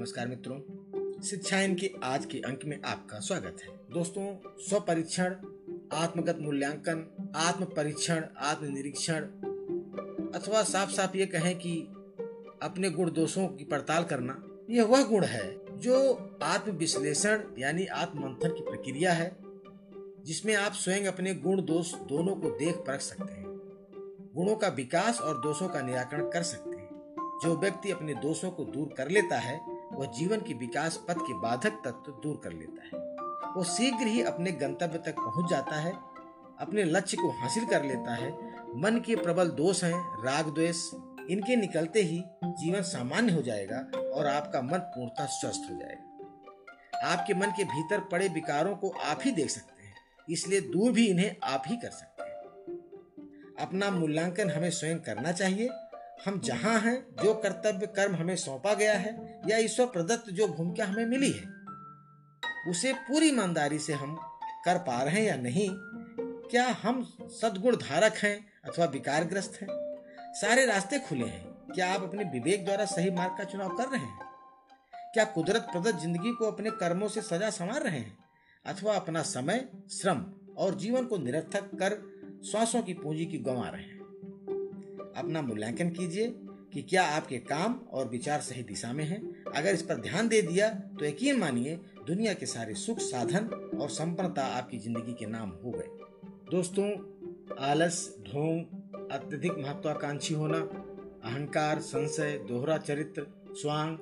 नमस्कार मित्रों। शिक्षा इनके आज के अंक में आपका स्वागत है। दोस्तों स्व परीक्षण आत्मगत मूल्यांकन आत्म परीक्षण आत्म निरीक्षण अथवा साफ़ साफ़ ये कहें कि अपने गुण दोषों की पड़ताल करना यह वह गुण है जो आत्म विश्लेषण यानी आत्म मंथन की प्रक्रिया है, जिसमें आप स्वयं अपने गुण दोष दोनों को देख परख सकते हैं। गुणों का विकास और दोषों का निराकरण कर सकते हैं। जो व्यक्ति अपने दोषों को दूर कर लेता है वह जीवन के विकास पथ के बाधक तत्व दूर कर लेता है। वो शीघ्र ही अपने गंतव्य तक पहुँच जाता है, अपने लक्ष्य को हासिल कर लेता है। मन के प्रबल दोष हैं, राग द्वेष, इनके निकलते ही जीवन सामान्य हो जाएगा और आपका मन पूर्णतः स्वस्थ हो जाएगा। आपके मन के भीतर पड़े विकारों को आप ही देख सकते हैं, इसलिए दूर भी इन्हें आप ही कर सकते हैं। अपना मूल्यांकन हमें स्वयं करना चाहिए हम जहाँ हैं, जो कर्तव्य कर्म हमें सौंपा गया है, या ईश्वर प्रदत्त जो भूमिका हमें मिली है, उसे पूरी ईमानदारी से हम कर पा रहे हैं या नहीं, क्या हम सदगुण धारक हैं अथवा विकारग्रस्त हैं? सारे रास्ते खुले हैं। क्या आप अपने विवेक द्वारा सही मार्ग का चुनाव कर रहे हैं? क्या कुदरत प्रदत्त ज़िंदगी को अपने कर्मों से सजा संवार रहे हैं? अथवा अपना समय, श्रम और जीवन को निरर्थक कर श्वासों की पूंजी की गंवा रहे हैं? अपना मूल्यांकन कीजिए कि क्या आपके काम और विचार सही दिशा में हैं। अगर इस पर ध्यान दे दिया तो यकीन मानिए, दुनिया के सारे सुख साधन और संपन्नता आपकी ज़िंदगी के नाम हो गए। दोस्तों, आलस ढोंग अत्यधिक महत्वाकांक्षी होना, अहंकार, संशय, दोहरा चरित्र, स्वांग,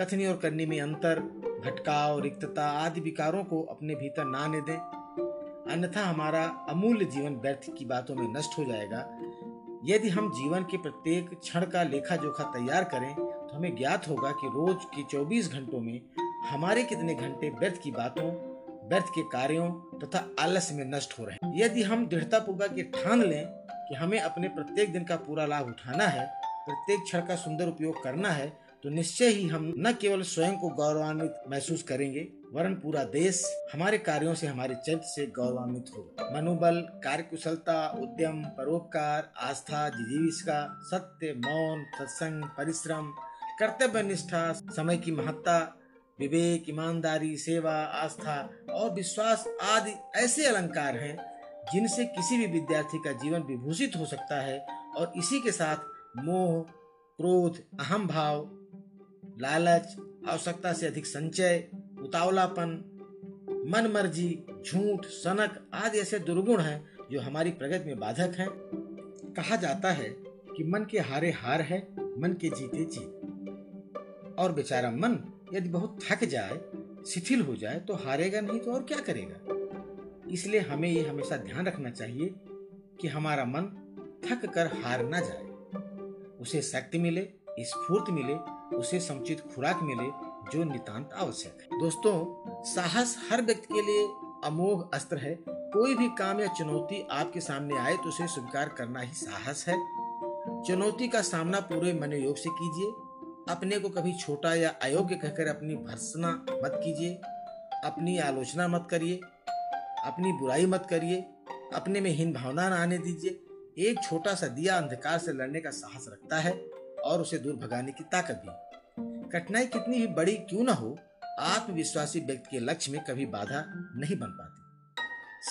कथनी और करनी में अंतर, भटकाव, रिक्तता आदि विकारों को अपने भीतर ना आने दें। अन्यथा हमारा अमूल्य जीवन व्यर्थ की बातों में नष्ट हो जाएगा। यदि हम जीवन के प्रत्येक क्षण का लेखा जोखा तैयार करें तो हमें ज्ञात होगा कि रोज के 24 घंटों में हमारे कितने घंटे व्यर्थ की बातों, व्यर्थ के कार्यों तथा आलस्य में नष्ट हो रहे हैं। यदि हम दृढ़ता पूर्वक ये ठान लें कि हमें अपने प्रत्येक दिन का पूरा लाभ उठाना है, प्रत्येक क्षण का सुंदर उपयोग करना है तो निश्चय ही हम न केवल स्वयं को गौरवान्वित महसूस करेंगे वरन पूरा देश हमारे कार्यों से, हमारे चरित्र से गौरवान्वित होगा मनोबल कार्य कुशलता उद्यम, परोपकार, आस्था जिजीविका सत्य, मौन, सत्संग, परिश्रम, कर्तव्य निष्ठा, समय की महत्ता, विवेक, ईमानदारी, सेवा, आस्था और विश्वास आदि ऐसे अलंकार हैं जिनसे किसी भी विद्यार्थी का जीवन विभूषित हो सकता है और इसी के साथ मोह, क्रोध अहम भाव लालच, आवश्यकता से अधिक संचय उतावलापन मन मर्ज़ी झूठ, सनक आदि ऐसे दुर्गुण हैं जो हमारी प्रगति में बाधक हैं। कहा जाता है कि मन के हारे हार है, मन के जीते जीत। और बेचारा मन यदि बहुत थक जाए, शिथिल हो जाए तो हारेगा नहीं तो और क्या करेगा? इसलिए हमें ये हमेशा ध्यान रखना चाहिए कि हमारा मन थक कर हार ना जाए। उसे शक्ति मिले, स्फूर्ति मिले, उसे समुचित खुराक मिले जो नितांत आवश्यक है। दोस्तों, साहस हर व्यक्ति के लिए अमोघ अस्त्र है। कोई भी काम या चुनौती आपके सामने आए तो उसे स्वीकार करना ही साहस है। चुनौती का सामना पूरे मनोयोग से कीजिए। अपने को कभी छोटा या अयोग्य कहकर अपनी भर्सना मत कीजिए। अपनी आलोचना मत करिए। अपनी बुराई मत करिए। अपने में हीन भावना न आने दीजिए। एक छोटा सा दिया अंधकार से लड़ने का साहस रखता है और उसे दूर भगाने की ताकत भी। कठिनाई कितनी भी बड़ी क्यों ना हो, आत्मविश्वासी व्यक्ति के लक्ष्य में कभी बाधा नहीं बन पाती।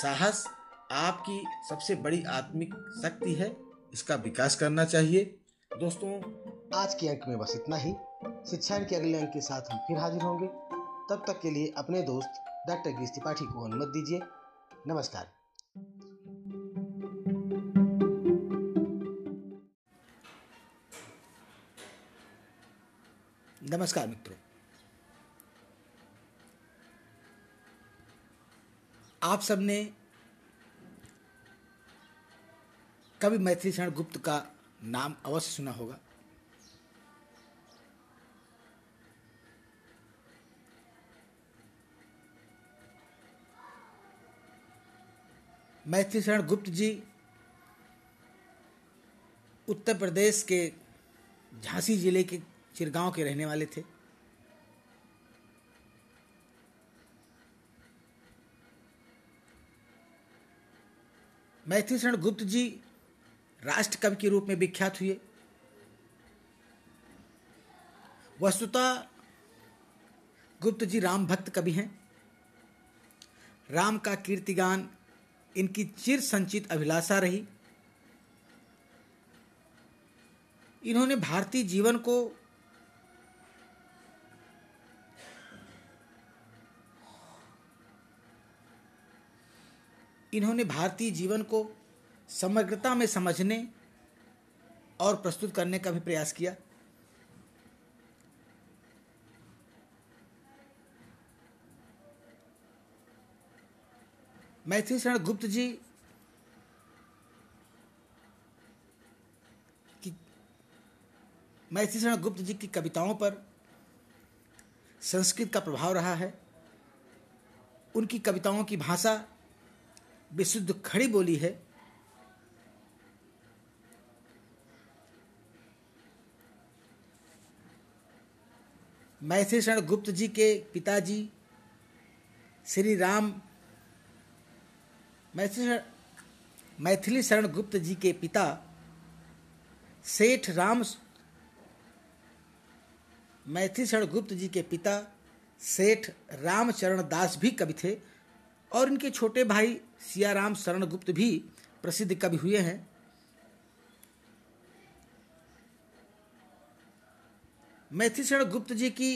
साहस आपकी सबसे बड़ी आत्मिक शक्ति है, इसका विकास करना चाहिए। दोस्तों, आज के अंक में बस इतना ही। शिक्षा के अगले अंक के साथ हम फिर हाजिर होंगे। तब तक के लिए अपने दोस्त डॉक्टर गिरीश त्रिपाठी को अनुमति दीजिए। नमस्कार। नमस्कार, मित्रों। आप सबने कभी मैथिली शरण गुप्त का नाम अवश्य सुना होगा। मैथिली शरण गुप्त जी उत्तर प्रदेश के झांसी ज़िले के चिरगांव के रहने वाले थे। मैथिली शरण गुप्त जी राष्ट्र कवि के रूप में विख्यात हुए। वस्तुतः गुप्त जी राम भक्त कवि हैं। राम का कीर्तिगान इनकी चिर संचित अभिलाषा रही। इन्होंने भारतीय जीवन को इन्होंने भारतीय जीवन को समग्रता में समझने और प्रस्तुत करने का भी प्रयास किया। मैथिली शरण गुप्त जी की मैथिली शरण गुप्त जी की कविताओं पर संस्कृत का प्रभाव रहा है। उनकी कविताओं की भाषा विशुद्ध खड़ी बोली है। मैथिली शरण गुप्त जी के पिताजी, श्री राम मैथिली मैथिली शरण गुप्त जी के पिता, सेठ राम मैथिली शरण गुप्त जी के पिता, सेठ रामचरण दास भी कवि थे। और इनके छोटे भाई सियाराम शरण गुप्त भी प्रसिद्ध कवि हुए हैं। मैथिली शरण गुप्त जी की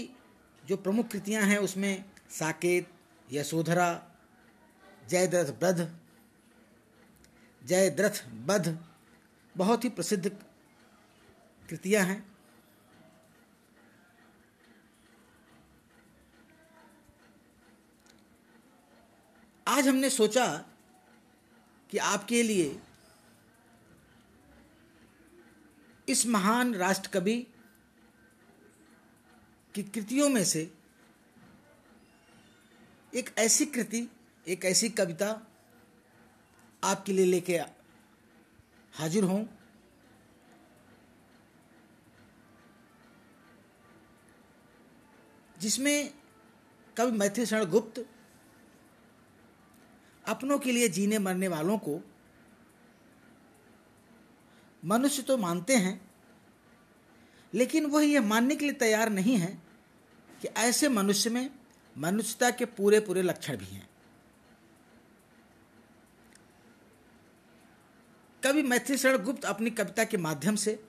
जो प्रमुख कृतियाँ हैं, उसमें साकेत, यशोधरा, जयद्रथ ब्रध जयद्रथ बध बहुत ही प्रसिद्ध कृतियाँ हैं। आज हमने सोचा कि आपके लिए इस महान राष्ट्र कवि की कृतियों में से एक ऐसी कृति, एक ऐसी कविता आपके लिए लेके हाजिर हूँ। जिसमें कवि मैथिली शरण गुप्त अपनों के लिए जीने मरने वालों को मनुष्य तो मानते हैं, लेकिन वह यह मानने के लिए तैयार नहीं है कि ऐसे मनुष्य में मनुष्यता के पूरे पूरे लक्षण भी हैं। कवि मैथिली शरण गुप्त अपनी कविता के माध्यम से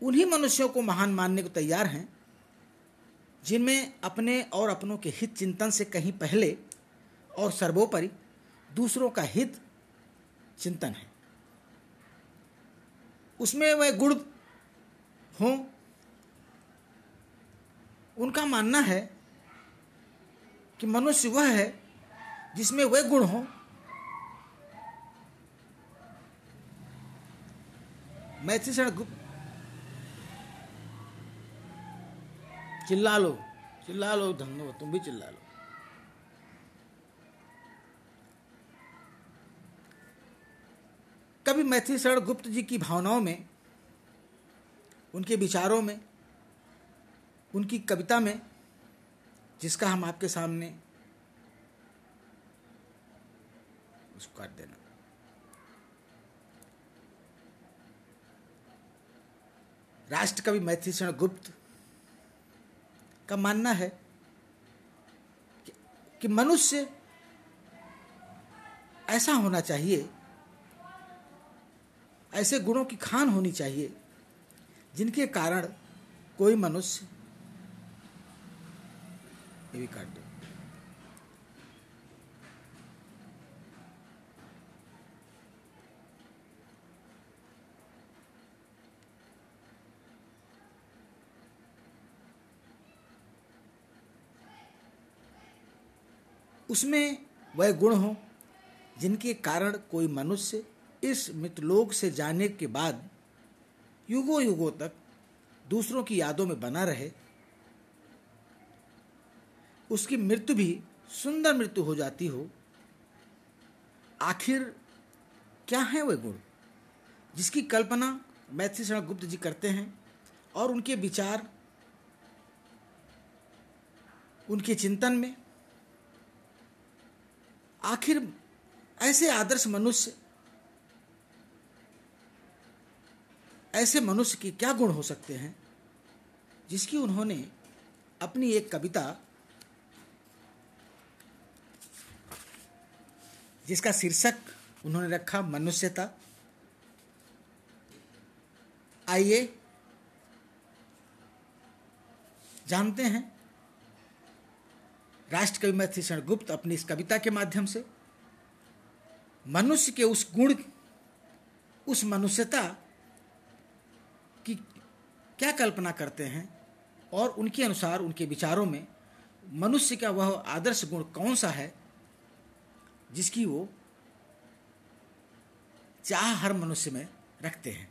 उन्हीं मनुष्यों को महान मानने को तैयार हैं जिनमें अपने और अपनों के हित चिंतन से कहीं पहले और सर्वोपरि दूसरों का हित चिंतन है। उसमें वह गुण हों, उनका मानना है कि मनुष्य वह है जिसमें वह गुण हों। मैथिली चिल्ला लो चिल्ला लो धन्यवाद तुम भी चिल्ला लो कभी मैथिली शरण गुप्त जी की भावनाओं में, उनके विचारों में, उनकी कविता में, जिसका हम आपके सामने, उसको काट देना। राष्ट्र कवि मैथिली शरण गुप्त का मानना है कि, मनुष्य ऐसा होना चाहिए ऐसे गुणों की खान होनी चाहिए जिनके कारण कोई मनुष्य ये भी काट दो। उसमें वह गुण हो, जिनके कारण कोई मनुष्य इस मित्रलोक से जाने के बाद युगों युगों तक दूसरों की यादों में बना रहे। उसकी मृत्यु भी सुंदर मृत्यु हो जाती हो। आखिर क्या है वह गुण, जिसकी कल्पना मैथिली शरण गुप्त जी करते हैं और उनके विचार, उनके चिंतन में आखिर ऐसे आदर्श मनुष्य, ऐसे मनुष्य के क्या गुण हो सकते हैं, जिसकी उन्होंने अपनी एक कविता, जिसका शीर्षक उन्होंने रखा मनुष्यता। आइए, जानते हैं राष्ट्रकवि मथीषण गुप्त अपनी इस कविता के माध्यम से, मनुष्य के उस गुण, उस मनुष्यता की क्या कल्पना करते हैं और उनके अनुसार, उनके विचारों में मनुष्य का वह आदर्श गुण कौन सा है, जिसकी वो चाह हर मनुष्य में रखते हैं।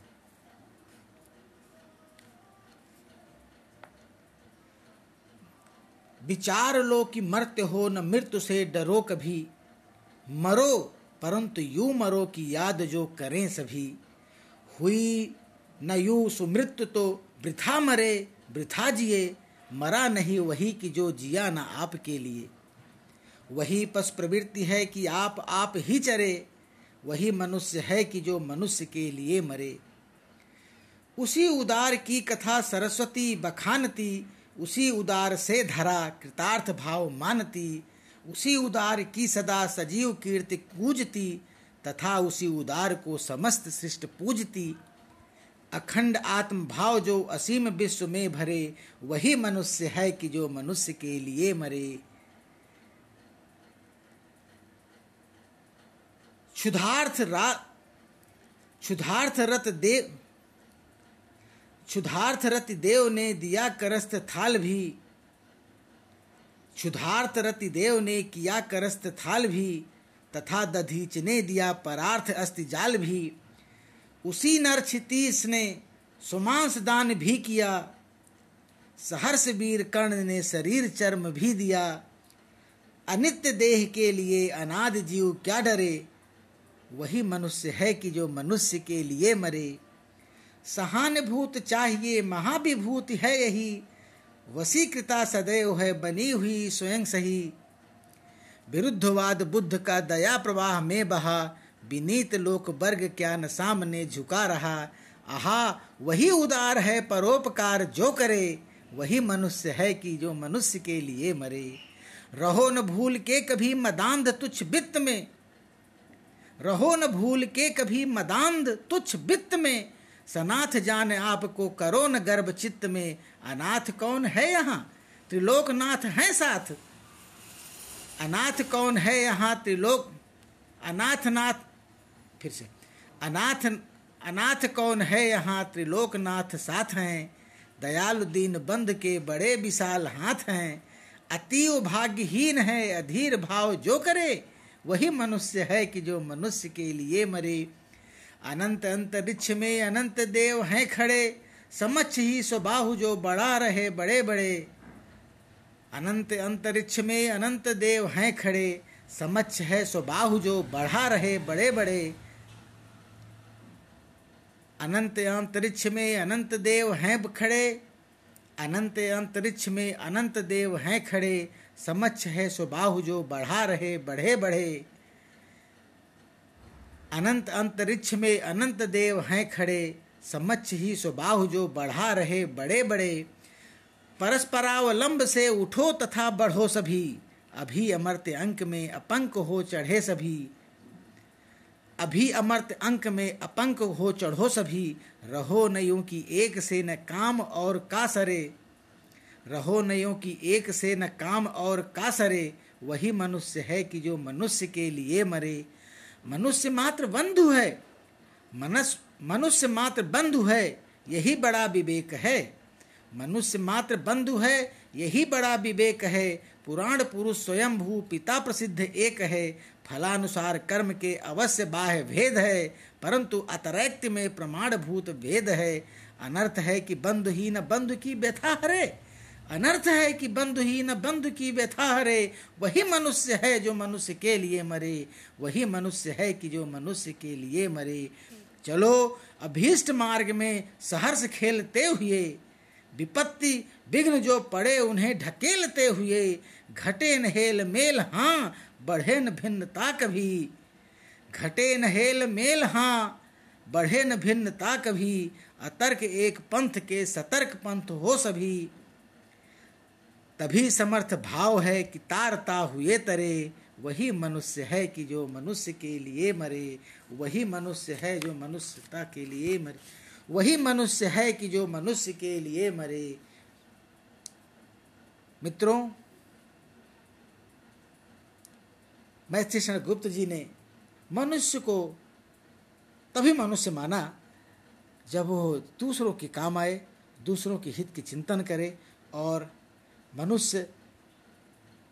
विचार लो कि मरते हो न मृत्यु से डरो कभी। मरो, परंतु यू मरो की याद जो करें सभी। हुई न यू सुमृत्यु तो वृथा मरे, वृथा जिए। मरा नहीं वही कि जो जिया न आपके लिए। वही पस प्रवृत्ति है कि आप आप ही चरे। वही मनुष्य है कि जो मनुष्य के लिए मरे। उसी उदार की कथा सरस्वती बखानती उसी उदार से धरा कृतार्थ भाव मानती, उसी उदार की सदा सजीव कीर्ति कूजती, तथा उसी उदार को समस्त सृष्ट पूजती। अखंड आत्म भाव जो असीम विश्व में भरे, वही मनुष्य है कि जो मनुष्य के लिए मरे। क्षुधार्थ रा क्षुधार्थ रत देव क्षुधार्थ रति देव ने दिया करस्त थाल भी। क्षुधार्थ रति देव ने किया करस्त थाल भी, तथा दधीच ने दिया परार्थ अस्ति जाल भी। उसी नर क्षितीस ने सुमांस दान भी किया, सहर्ष वीर कर्ण ने शरीर चर्म भी दिया। अनित्य देह के लिए अनाद जीव क्या डरे, वही मनुष्य है कि जो मनुष्य के लिए मरे। सहानुभूत चाहिए, महाविभूति है यही। वसीकृता सदैव है, बनी हुई स्वयं सही। विरुद्धवाद बुद्ध का दया प्रवाह में बहा, विनीत लोक वर्ग क्या न सामने झुका रहा। आहा, वही उदार है, परोपकार जो करे, वही मनुष्य है कि जो मनुष्य के लिए मरे। रहो न भूल के कभी मदांध तुच्छ वित्त में। रहो न भूल के कभी मदांध तुच्छ वित्त में। सनाथ जान आपको करो न गर्भ चित्त में। अनाथ कौन है यहाँ? त्रिलोकनाथ है साथ। अनाथ कौन है यहाँ त्रिलोक? अनाथनाथ फिर से। अनाथ अनाथ कौन है यहाँ त्रिलोकनाथ साथ हैं? दयालु दीन बंद के बड़े विशाल हाथ हैं। अतीव भाग्यहीन है, अधीर भाव जो करे, वही मनुष्य है कि जो मनुष्य के लिए मरे। अनंत अंतरिक्ष में अनंत देव हैं खड़े, समक्ष ही स्वबाहु जो बड़ा रहे बड़े बड़े अनंत अंतरिक्ष में अनंत देव हैं खड़े, समक्ष है स्वबाहु जो बढ़ा रहे बड़े बड़े अनंत अंतरिक्ष में अनंत देव हैं खड़े, अनंत अंतरिक्ष में अनंत देव हैं खड़े, समक्ष है स्वबाहु जो बढ़ा रहे बढ़े बढ़े अनंत अंतरिक्ष में अनंत देव हैं खड़े, समक्ष ही स्वबाहु जो बढ़ा रहे बड़े बड़े परस्परावलंब से उठो तथा बढ़ो सभी, अभी अमर्त अंक में अपंक हो चढ़े सभी। अभी अमर्त अंक में अपंक हो चढ़ो सभी, रहो नयों की एक से न काम और का सरे रहो नयों की एक से न काम और का सरे वही मनुष्य है कि जो मनुष्य के लिए मरे। मनुष्य मात्र बंधु है। मनस, मनुष्य मात्र बंधु है, यही बड़ा विवेक है। मनुष्य मात्र बंधु है, यही बड़ा विवेक है। पुराण पुरुष स्वयं भू पिता प्रसिद्ध एक है। फलानुसार कर्म के अवश्य बाह्य भेद है, परंतु अतरैक्ति में प्रमाण भूत भेद है। अनर्थ है कि बंधु ही बंधु की व्यथा हरे। अनर्थ है कि बंधु ही न बंधु की व्यथा हरे, वही मनुष्य है जो मनुष्य के लिए मरे, वही मनुष्य है कि जो मनुष्य के लिए मरे। चलो, अभीष्ट मार्ग में सहर्ष खेलते हुए, विपत्ति, विघ्न जो पड़े उन्हें ढकेलते हुए, घटे नहेल मेल हाँ बढ़े न भिन्नता कभी। घटे नहेल मेल हाँ बढ़े न भिन्नता कभी, अतर्क एक पंथ के सतर्क पंथ हो सभी। तभी समर्थ भाव है कि तारता हुए तरे। वही मनुष्य है कि जो मनुष्य के लिए मरे। वही मनुष्य है जो मनुष्यता के लिए मरे। वही मनुष्य है कि जो मनुष्य के लिए मरे। मित्रों मैथिषण गुप्त जी ने मनुष्य को तभी मनुष्य माना जब वो दूसरों के काम आए, दूसरों के हित की चिंतन करे और मनुष्य,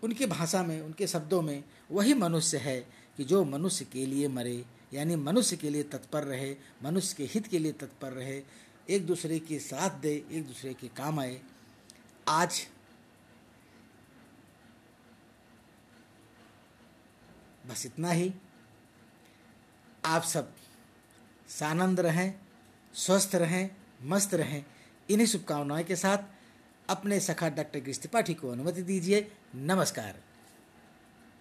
उनकी भाषा में, उनके शब्दों में वही मनुष्य है कि जो मनुष्य के लिए मरे, यानी मनुष्य के लिए तत्पर रहे, मनुष्य के हित के लिए तत्पर रहे, एक दूसरे के साथ दे, एक दूसरे के काम आए। आज बस इतना ही। आप सब सानंद रहें, स्वस्थ रहें, मस्त रहें। इन्हीं शुभकामनाएँ के साथ अपने सखा डॉक्टर कृष्ण त्रिपाठी को अनुमति दीजिए। नमस्कार।